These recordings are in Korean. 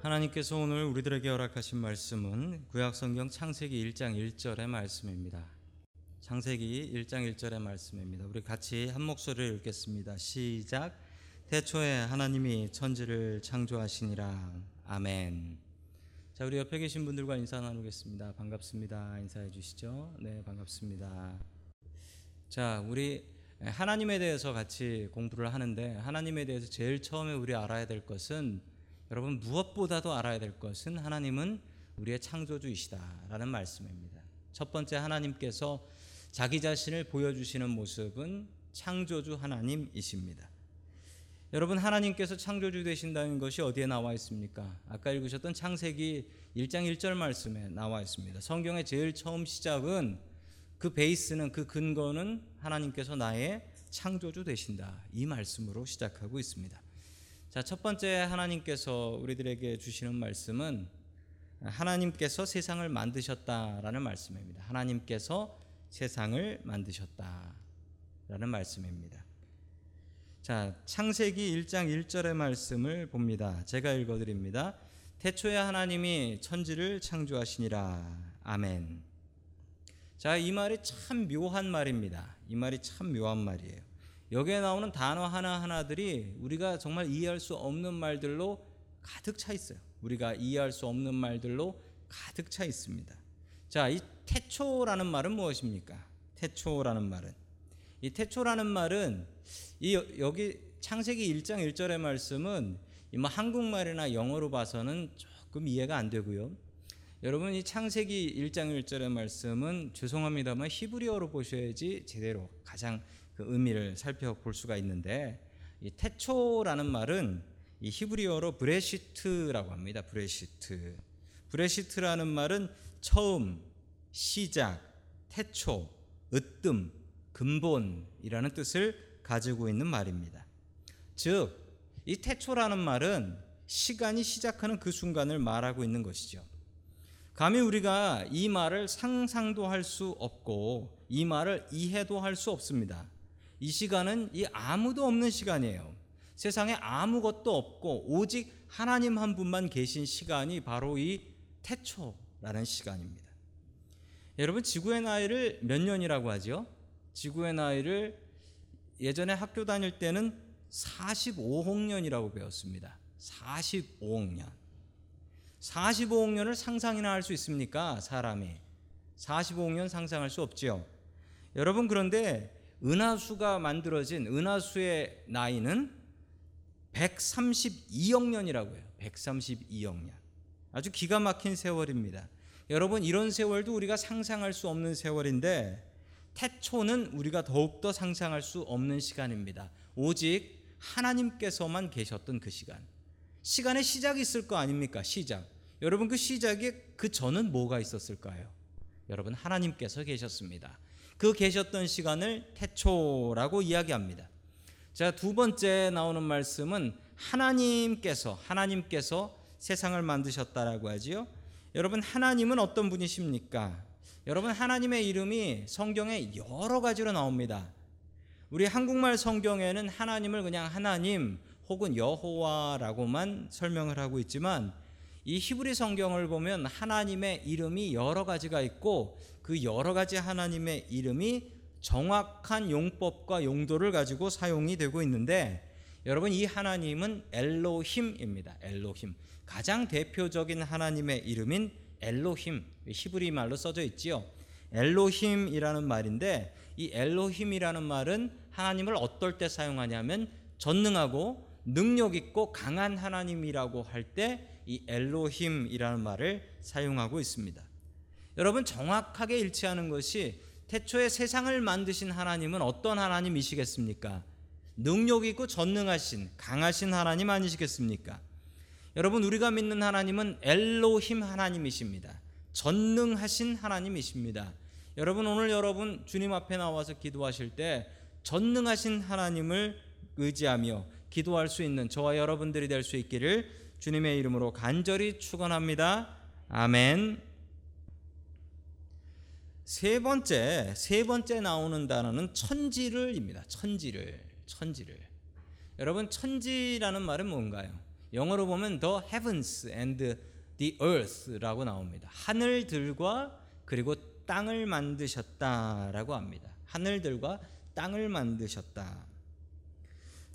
하나님께서 오늘 우리들에게 허락하신 말씀은 구약성경 창세기 1장 1절의 말씀입니다. 창세기 1장 1절의 말씀입니다. 우리 같이 한 목소리를 읽겠습니다. 시작. 태초에 하나님이 천지를 창조하시니라. 아멘. 자, 우리 옆에 계신 분들과 인사 나누겠습니다. 반갑습니다. 인사해 주시죠. 네, 반갑습니다. 자, 우리 하나님에 대해서 같이 공부를 하는데 하나님에 대해서 제일 처음에 우리 알아야 될 것은 여러분 무엇보다도 알아야 될 것은 하나님은 우리의 창조주이시다라는 말씀입니다. 첫 번째 하나님께서 자기 자신을 보여주시는 모습은 창조주 하나님이십니다. 여러분 하나님께서 창조주 되신다는 것이 어디에 나와 있습니까? 아까 읽으셨던 창세기 1장 1절 말씀에 나와 있습니다. 성경의 제일 처음 시작은 그 베이스는 그 근거는 하나님께서 나의 창조주 되신다. 이 말씀으로 시작하고 있습니다. 자, 첫 번째 하나님께서 우리들에게 주시는 말씀은 하나님께서 세상을 만드셨다라는 말씀입니다. 하나님께서 세상을 만드셨다라는 말씀입니다. 자, 창세기 1장 1절의 말씀을 봅니다. 제가 읽어 드립니다. 태초에 하나님이 천지를 창조하시니라. 아멘. 자, 이 말이 참 묘한 말입니다. 이 말이 참 묘한 말이에요. 여기에 나오는 단어 하나하나들이 우리가 정말 이해할 수 없는 말들로 가득 차 있어요. 우리가 이해할 수 없는 말들로 가득 차 있습니다. 자, 이 태초라는 말은 무엇입니까? 태초라는 말은 이 태초라는 말은 이 여기 창세기 1장 1절의 말씀은 뭐 한국말이나 영어로 봐서는 조금 이해가 안 되고요. 여러분 이 창세기 1장 1절의 말씀은 죄송합니다만 히브리어로 보셔야지 제대로 가장 그 의미를 살펴볼 수가 있는데 이 태초라는 말은 이 히브리어로 בראשית라고 합니다. בראשית. בראשית라는 말은 처음, 시작, 태초, 으뜸, 근본이라는 뜻을 가지고 있는 말입니다. 즉, 이 태초라는 말은 시간이 시작하는 그 순간을 말하고 있는 것이죠. 감히 우리가 이 말을 상상도 할 수 없고 이 말을 이해도 할 수 없습니다. 이 시간은 이 아무도 없는 시간이에요. 세상에 아무것도 없고 오직 하나님 한 분만 계신 시간이 바로 이 태초라는 시간입니다. 여러분 지구의 나이를 몇 년이라고 하죠? 지구의 나이를 예전에 학교 다닐 때는 45억 년이라고 배웠습니다. 45억 년. 45억 년을 상상이나 할 수 있습니까? 사람이. 45억 년 상상할 수 없지요. 여러분 그런데 은하수가 만들어진 은하수의 나이는 132억 년이라고 해요. 132억 년. 아주 기가 막힌 세월입니다. 여러분 이런 세월도 우리가 상상할 수 없는 세월인데 태초는 우리가 더욱더 상상할 수 없는 시간입니다. 오직 하나님께서만 계셨던 그 시간. 시간의 시작이 있을 거 아닙니까? 시작. 여러분 그 시작에 그 전은 뭐가 있었을까요? 여러분 하나님께서 계셨습니다. 그 계셨던 시간을 태초라고 이야기합니다. 자, 두 번째 나오는 말씀은 하나님께서 하나님께서 세상을 만드셨다라고 하지요. 여러분 하나님은 어떤 분이십니까? 여러분 하나님의 이름이 성경에 여러 가지로 나옵니다. 우리 한국말 성경에는 하나님을 그냥 하나님 혹은 여호와라고만 설명을 하고 있지만 이 히브리 성경을 보면 하나님의 이름이 여러 가지가 있고 그 여러 가지 하나님의 이름이 정확한 용법과 용도를 가지고 사용이 되고 있는데 여러분 이 하나님은 엘로힘입니다. 엘로힘. 가장 대표적인 하나님의 이름인 엘로힘. 히브리 말로 써져 있지요. 엘로힘이라는 말인데 이 엘로힘이라는 말은 하나님을 어떨 때 사용하냐면 전능하고 능력 있고 강한 하나님이라고 할 때 이 엘로힘이라는 말을 사용하고 있습니다. 여러분 정확하게 일치하는 것이 태초에 세상을 만드신 하나님은 어떤 하나님이시겠습니까? 능력 있고 전능하신 강하신 하나님 아니시겠습니까? 여러분 우리가 믿는 하나님은 엘로힘 하나님이십니다. 전능하신 하나님이십니다. 여러분 오늘 여러분 주님 앞에 나와서 기도하실 때 전능하신 하나님을 의지하며 기도할 수 있는 저와 여러분들이 될 수 있기를 주님의 이름으로 간절히 축원합니다. 아멘. 세 번째 세 번째 나오는 단어는 천지를입니다. 천지를 천지를. 여러분 천지라는 말은 뭔가요? 영어로 보면 the heavens and the earth라고 나옵니다. 하늘들과 그리고 땅을 만드셨다라고 합니다. 하늘들과 땅을 만드셨다.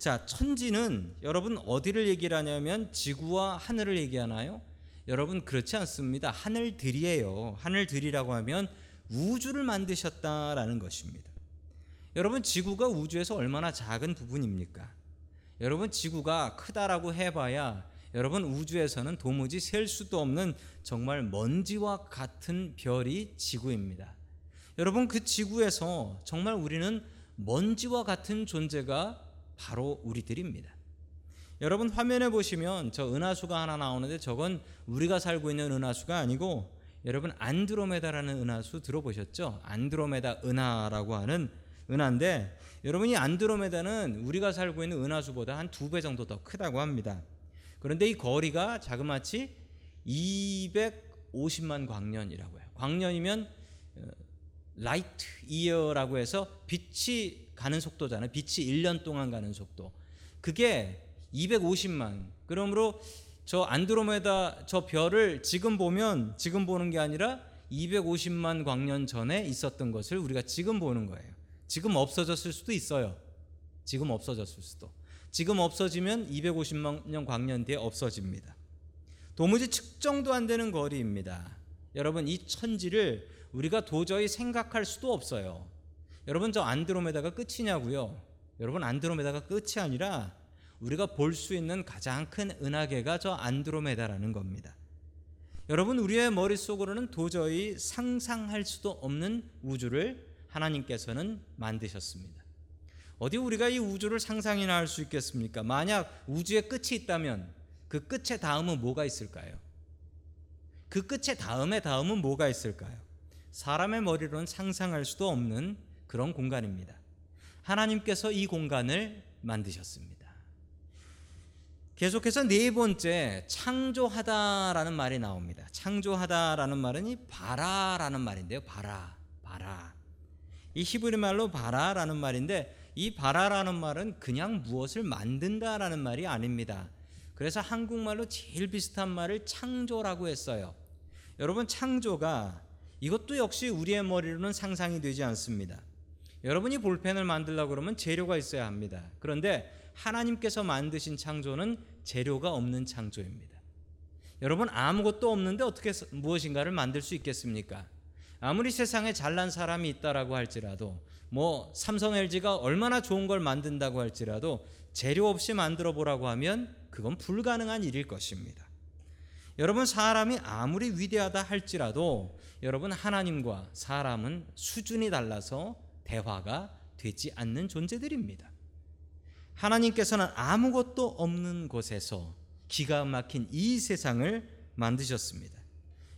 자, 천지는 여러분 어디를 얘기를 하냐면 지구와 하늘을 얘기하나요? 여러분 그렇지 않습니다. 하늘들이에요. 하늘들이라고 하면 우주를 만드셨다라는 것입니다. 여러분 지구가 우주에서 얼마나 작은 부분입니까? 여러분 지구가 크다라고 해봐야 여러분 우주에서는 도무지 셀 수도 없는 정말 먼지와 같은 별이 지구입니다. 여러분 그 지구에서 정말 우리는 먼지와 같은 존재가 바로 우리들입니다. 여러분 화면에 보시면 저 은하수가 하나 나오는데 저건 우리가 살고 있는 은하수가 아니고 여러분 안드로메다라는 은하수 들어보셨죠? 안드로메다 은하라고 하는 은하인데 여러분이 안드로메다는 우리가 살고 있는 은하수보다 한 두 배 정도 더 크다고 합니다. 그런데 이 거리가 자그마치 250만 광년이라고 해요. 광년이면 라이트 이어라고 해서 빛이 가는 속도잖아요. 빛이 1년 동안 가는 속도. 그게 250만. 그러므로 저 안드로메다 저 별을 지금 보면 지금 보는 게 아니라 250만 광년 전에 있었던 것을 우리가 지금 보는 거예요. 지금 없어졌을 수도 있어요. 지금 없어졌을 수도. 지금 없어지면 250만 년 광년 뒤에 없어집니다. 도무지 측정도 안 되는 거리입니다. 여러분 이 천지를 우리가 도저히 생각할 수도 없어요. 여러분 저 안드로메다가 끝이냐고요? 여러분 안드로메다가 끝이 아니라 우리가 볼 수 있는 가장 큰 은하계가 저 안드로메다라는 겁니다. 여러분 우리의 머릿속으로는 도저히 상상할 수도 없는 우주를 하나님께서는 만드셨습니다. 어디 우리가 이 우주를 상상이나 할 수 있겠습니까? 만약 우주의 끝이 있다면 그 끝의 다음은 뭐가 있을까요? 그 끝의 다음의 다음은 뭐가 있을까요? 사람의 머리로는 상상할 수도 없는 그런 공간입니다. 하나님께서 이 공간을 만드셨습니다. 계속해서 네 번째 창조하다라는 말이 나옵니다. 창조하다라는 말은 이 바라라는 말인데요. 바라, 바라. 이 히브리 말로 바라라는 말인데 이 바라라는 말은 그냥 무엇을 만든다라는 말이 아닙니다. 그래서 한국말로 제일 비슷한 말을 창조라고 했어요. 여러분 창조가 이것도 역시 우리의 머리로는 상상이 되지 않습니다. 여러분이 볼펜을 만들려고 그러면 재료가 있어야 합니다. 그런데 하나님께서 만드신 창조는 재료가 없는 창조입니다. 여러분 아무것도 없는데 어떻게 무엇인가를 만들 수 있겠습니까? 아무리 세상에 잘난 사람이 있다라고 할지라도 뭐 삼성 LG가 얼마나 좋은 걸 만든다고 할지라도 재료 없이 만들어 보라고 하면 그건 불가능한 일일 것입니다. 여러분 사람이 아무리 위대하다 할지라도 여러분 하나님과 사람은 수준이 달라서 대화가 되지 않는 존재들입니다. 하나님께서는 아무것도 없는 곳에서 기가 막힌 이 세상을 만드셨습니다.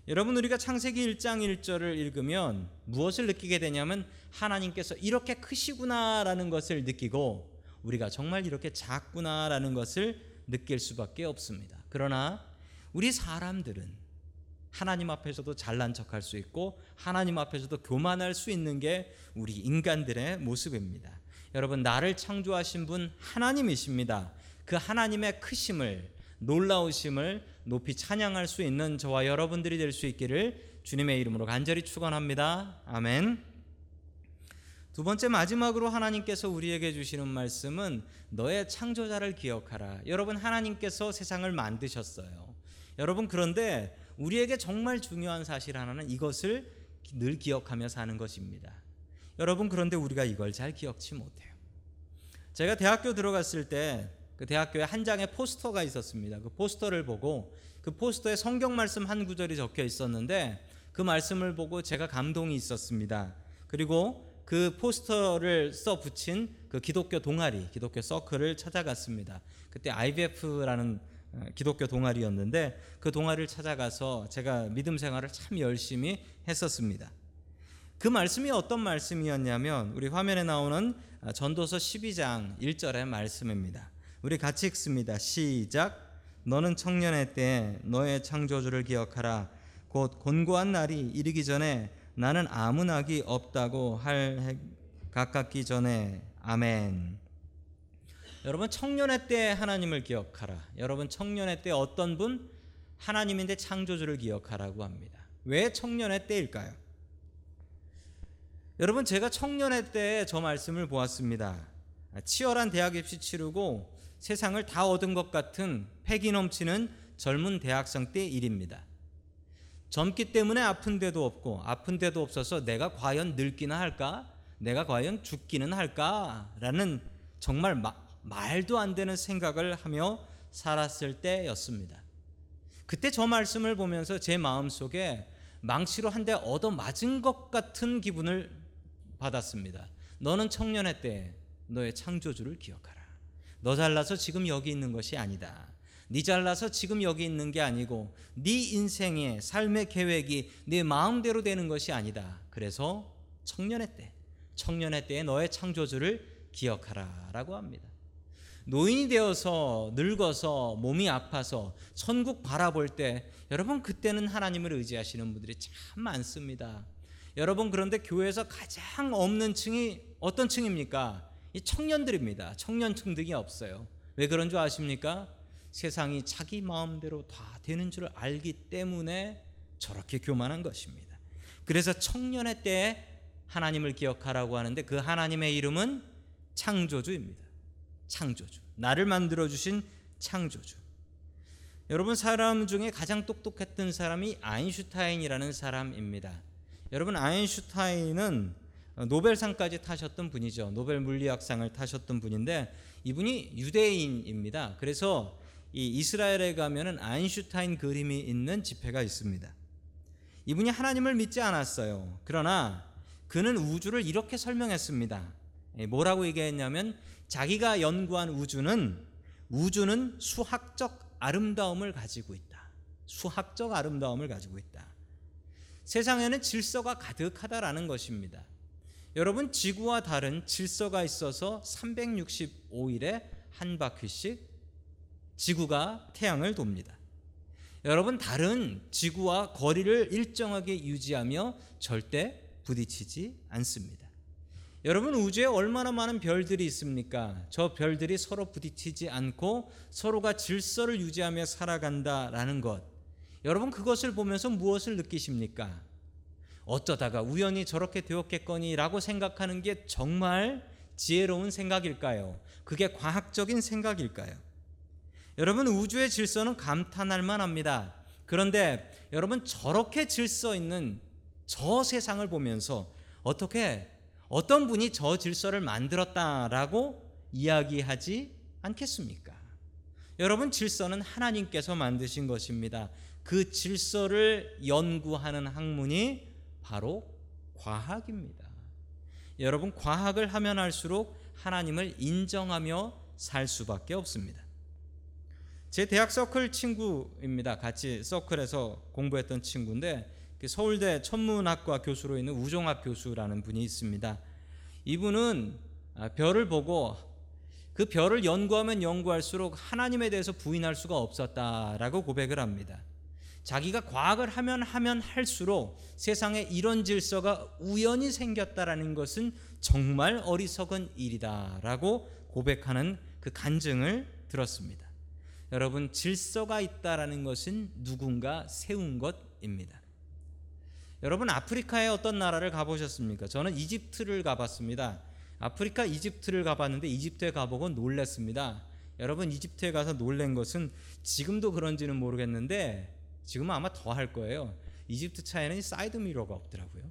여러분 우리가 창세기 1장 1절을 읽으면 무엇을 느끼게 되냐면 하나님께서 이렇게 크시구나라는 것을 느끼고 우리가 정말 이렇게 작구나라는 것을 느낄 수밖에 없습니다. 그러나 우리 사람들은 하나님 앞에서도 잘난 척할 수 있고 하나님 앞에서도 교만할 수 있는 게 우리 인간들의 모습입니다. 여러분 나를 창조하신 분 하나님이십니다. 그 하나님의 크심을 놀라우심을 높이 찬양할 수 있는 저와 여러분들이 될 수 있기를 주님의 이름으로 간절히 축원합니다. 아멘. 두 번째 마지막으로 하나님께서 우리에게 주시는 말씀은 너의 창조자를 기억하라. 여러분 하나님께서 세상을 만드셨어요. 여러분 그런데 우리에게 정말 중요한 사실 하나는 이것을 늘 기억하며 사는 것입니다. 여러분 그런데 우리가 이걸 잘 기억치 못해요. 제가 대학교 들어갔을 때 그 대학교에 한 장의 포스터가 있었습니다. 그 포스터를 보고 그 포스터에 성경 말씀 한 구절이 적혀 있었는데 그 말씀을 보고 제가 감동이 있었습니다. 그리고 그 포스터를 써 붙인 그 기독교 동아리, 기독교 서클을 찾아갔습니다. 그때 IBF라는 어, 기독교 동아리였는데 그 동아리를 찾아가서 제가 믿음 생활을 참 열심히 했었습니다. 그 말씀이 어떤 말씀이었냐면 우리 화면에 나오는 어, 전도서 12장 1절의 말씀입니다. 우리 같이 읽습니다. 시작. 너는 청년의 때 너의 창조주를 기억하라. 곧 곤고한 날이 이르기 전에 나는 아무 낙이 없다고 할 가깝기 전에 아멘. 여러분 청년의 때 하나님을 기억하라. 여러분 청년의 때 어떤 분 하나님인데 창조주를 기억하라고 합니다. 왜 청년의 때일까요? 여러분 제가 청년의 때 저 말씀을 보았습니다. 치열한 대학 입시 치르고 세상을 다 얻은 것 같은 패기 넘치는 젊은 대학생 때 일입니다. 젊기 때문에 아픈 데도 없고 아픈 데도 없어서 내가 과연 늙기나 할까? 내가 과연 죽기는 할까?라는 정말 마, 말도 안 되는 생각을 하며 살았을 때였습니다. 그때 저 말씀을 보면서 제 마음 속에 망치로 한 대 얻어 맞은 것 같은 기분을 받았습니다. 너는 청년의 때 너의 창조주를 기억하라. 너 잘나서 지금 여기 있는 것이 아니다. 네 잘나서 지금 여기 있는 게 아니고 네 인생의 삶의 계획이 네 마음대로 되는 것이 아니다. 그래서 청년의 때, 청년의 때에 너의 창조주를 기억하라라고 합니다. 노인이 되어서 늙어서 몸이 아파서 천국 바라볼 때 여러분 그때는 하나님을 의지하시는 분들이 참 많습니다. 여러분 그런데 교회에서 가장 없는 층이 어떤 층입니까? 이 청년들입니다. 청년층 등이 없어요. 왜 그런 줄 아십니까? 세상이 자기 마음대로 다 되는 줄 알기 때문에 저렇게 교만한 것입니다. 그래서 청년의 때에 하나님을 기억하라고 하는데 그 하나님의 이름은 창조주입니다. 창조주. 나를 만들어 주신 창조주. 여러분 사람 중에 가장 똑똑했던 사람이 아인슈타인이라는 사람입니다. 여러분 아인슈타인은 노벨상까지 타셨던 분이죠. 노벨 물리학상을 타셨던 분인데 이분이 유대인입니다. 그래서 이 이스라엘에 가면은 아인슈타인 그림이 있는 집회가 있습니다. 이분이 하나님을 믿지 않았어요. 그러나 그는 우주를 이렇게 설명했습니다. 예, 뭐라고 얘기했냐면 자기가 연구한 우주는 우주는 수학적 아름다움을 가지고 있다. 수학적 아름다움을 가지고 있다. 세상에는 질서가 가득하다라는 것입니다. 여러분 지구와 다른 질서가 있어서 365일에 한 바퀴씩 지구가 태양을 돕니다. 여러분 다른 지구와 거리를 일정하게 유지하며 절대 부딪히지 않습니다. 여러분 우주에 얼마나 많은 별들이 있습니까? 저 별들이 서로 부딪히지 않고 서로가 질서를 유지하며 살아간다라는 것. 여러분 그것을 보면서 무엇을 느끼십니까? 어쩌다가 우연히 저렇게 되었겠거니라고 생각하는 게 정말 지혜로운 생각일까요? 그게 과학적인 생각일까요? 여러분 우주의 질서는 감탄할 만합니다. 그런데 여러분 저렇게 질서 있는 저 세상을 보면서 어떻게 어떤 분이 저 질서를 만들었다라고 이야기하지 않겠습니까? 여러분 질서는 하나님께서 만드신 것입니다. 그 질서를 연구하는 학문이 바로 과학입니다. 여러분 과학을 하면 할수록 하나님을 인정하며 살 수밖에 없습니다. 제 대학 서클 친구입니다. 같이 서클에서 공부했던 친구인데 그 서울대 천문학과 교수로 있는 우종학 교수라는 분이 있습니다. 이분은 아, 별을 보고 그 별을 연구하면 연구할수록 하나님에 대해서 부인할 수가 없었다라고 고백을 합니다. 자기가 과학을 하면 하면 할수록 세상에 이런 질서가 우연히 생겼다라는 것은 정말 어리석은 일이다라고 고백하는 그 간증을 들었습니다. 여러분 질서가 있다라는 것은 누군가 세운 것입니다. 여러분 아프리카의 어떤 나라를 가보셨습니까? 저는 이집트를 가봤습니다. 아프리카 이집트를 가봤는데 이집트에 가보고 놀랐습니다. 여러분 이집트에 가서 놀란 것은 지금도 그런지는 모르겠는데 지금은 아마 더 할 거예요. 이집트 차에는 사이드 미러가 없더라고요.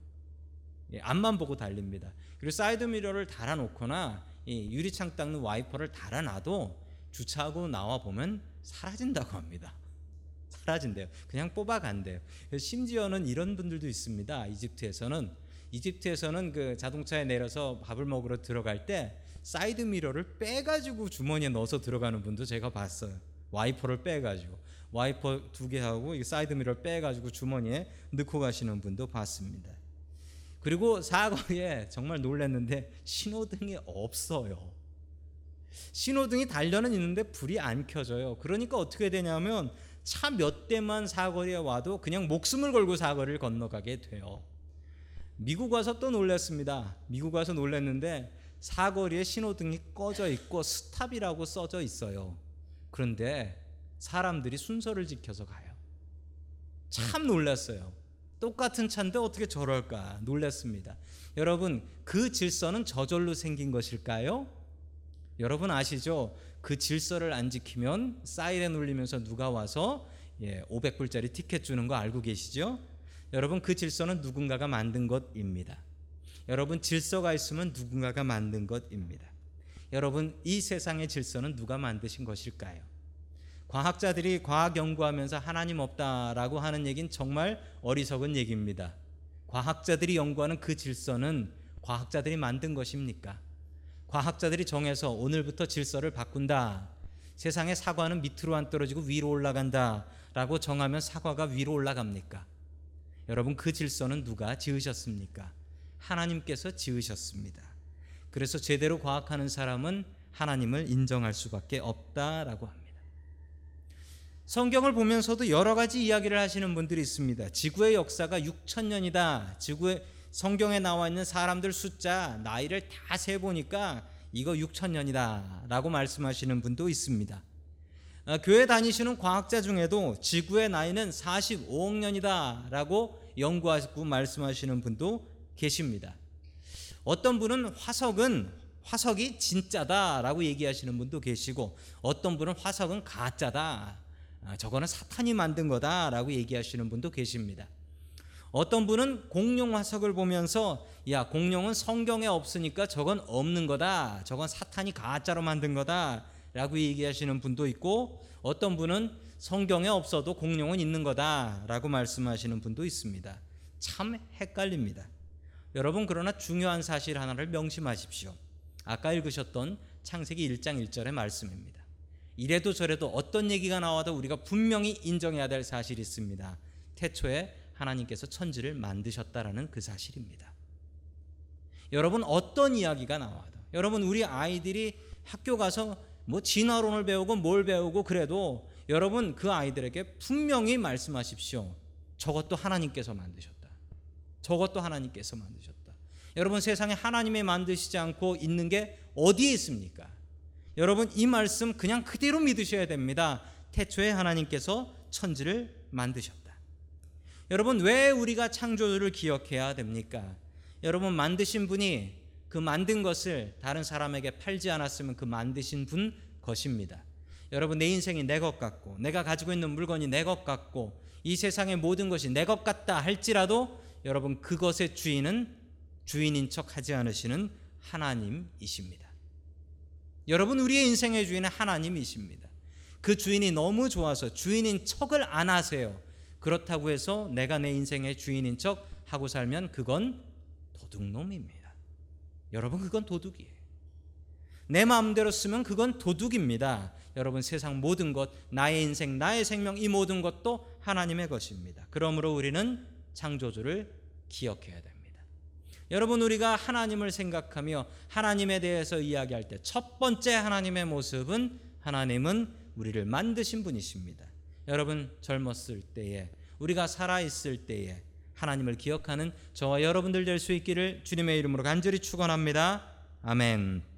예, 앞만 보고 달립니다. 그리고 사이드 미러를 달아놓거나 유리창 닦는 와이퍼를 달아놔도 주차하고 나와 보면 사라진다고 합니다. 사라진대요. 그냥 뽑아간대요. 심지어는 이런 분들도 있습니다. 이집트에서는 이집트에서는 그 자동차에 내려서 밥을 먹으러 들어갈 때 사이드 미러를 빼가지고 주머니에 넣어서 들어가는 분도 제가 봤어요. 와이퍼를 빼가지고 와이퍼 두 개 하고 이 사이드 미러를 빼가지고 주머니에 넣고 가시는 분도 봤습니다. 그리고 사거리에 정말 놀랐는데 신호등이 없어요. 신호등이 달려는 있는데 불이 안 켜져요. 그러니까 어떻게 되냐면 차 몇 대만 사거리에 와도 그냥 목숨을 걸고 사거리를 건너가게 돼요. 미국 와서 또 놀랐습니다. 미국 와서 놀랐는데 사거리에 신호등이 꺼져 있고 stop이라고 써져 있어요. 그런데 사람들이 순서를 지켜서 가요. 참 놀랐어요. 똑같은 차인데 어떻게 저럴까 놀랐습니다. 여러분 그 질서는 저절로 생긴 것일까요? 여러분 아시죠? 그 질서를 안 지키면 사이렌 울리면서 누가 와서 예, 500불짜리 티켓 주는 거 알고 계시죠? 여러분 그 질서는 누군가가 만든 것입니다. 여러분 질서가 있으면 누군가가 만든 것입니다. 여러분 이 세상의 질서는 누가 만드신 것일까요? 과학자들이 과학 연구하면서 하나님 없다라고 하는 얘기는 정말 어리석은 얘기입니다. 과학자들이 연구하는 그 질서는 과학자들이 만든 것입니까? 과학자들이 정해서 오늘부터 질서를 바꾼다. 세상의 사과는 밑으로 안 떨어지고 위로 올라간다. 라고 정하면 사과가 위로 올라갑니까? 여러분 그 질서는 누가 지으셨습니까? 하나님께서 지으셨습니다. 그래서 제대로 과학하는 사람은 하나님을 인정할 수밖에 없다라고 합니다. 성경을 보면서도 여러 가지 이야기를 하시는 분들이 있습니다. 지구의 역사가 6천 년이다. 지구의 성경에 나와 있는 사람들 숫자 나이를 다 세 보니까 이거 6천 년이다 라고 말씀하시는 분도 있습니다. 어, 교회 다니시는 과학자 중에도 지구의 나이는 45억 년이다 라고 연구하고 말씀하시는 분도 계십니다. 어떤 분은 화석은 화석이 진짜다라고 얘기하시는 분도 계시고 어떤 분은 화석은 가짜다. 아, 저거는 사탄이 만든 거다라고 얘기하시는 분도 계십니다. 어떤 분은 공룡 화석을 보면서 야 공룡은 성경에 없으니까 저건 없는 거다. 저건 사탄이 가짜로 만든 거다라고 얘기하시는 분도 있고 어떤 분은 성경에 없어도 공룡은 있는 거다라고 말씀하시는 분도 있습니다. 참 헷갈립니다. 여러분 그러나 중요한 사실 하나를 명심하십시오. 아까 읽으셨던 창세기 1장 1절의 말씀입니다. 이래도 저래도 어떤 얘기가 나와도 우리가 분명히 인정해야 될 사실이 있습니다. 태초에 하나님께서 천지를 만드셨다라는 그 사실입니다. 여러분 어떤 이야기가 나와도 여러분 우리 아이들이 학교 가서 뭐 진화론을 배우고 뭘 배우고 그래도 여러분 그 아이들에게 분명히 말씀하십시오. 저것도 하나님께서 만드셨다. 저것도 하나님께서 만드셨다. 여러분 세상에 하나님이 만드시지 않고 있는 게 어디에 있습니까? 여러분 이 말씀 그냥 그대로 믿으셔야 됩니다. 태초에 하나님께서 천지를 만드셨다. 여러분 왜 우리가 창조주를 기억해야 됩니까? 여러분 만드신 분이 그 만든 것을 다른 사람에게 팔지 않았으면 그 만드신 분 것입니다. 여러분 내 인생이 내 것 같고 내가 가지고 있는 물건이 내 것 같고 이 세상의 모든 것이 내 것 같다 할지라도 여러분 그것의 주인은 주인인 척 하지 않으시는 하나님이십니다. 여러분 우리의 인생의 주인은 하나님이십니다. 그 주인이 너무 좋아서 주인인 척을 안 하세요. 그렇다고 해서 내가 내 인생의 주인인 척 하고 살면 그건 도둑놈입니다. 여러분 그건 도둑이에요. 내 마음대로 쓰면 그건 도둑입니다. 여러분 세상 모든 것, 나의 인생, 나의 생명 이 모든 것도 하나님의 것입니다. 그러므로 우리는 창조주를 기억해야 됩니다. 여러분 우리가 하나님을 생각하며 하나님에 대해서 이야기할 때 첫 번째 하나님의 모습은 하나님은 우리를 만드신 분이십니다. 여러분 젊었을 때에 우리가 살아 있을 때에 하나님을 기억하는 저와 여러분들 될 수 있기를 주님의 이름으로 간절히 축원합니다. 아멘.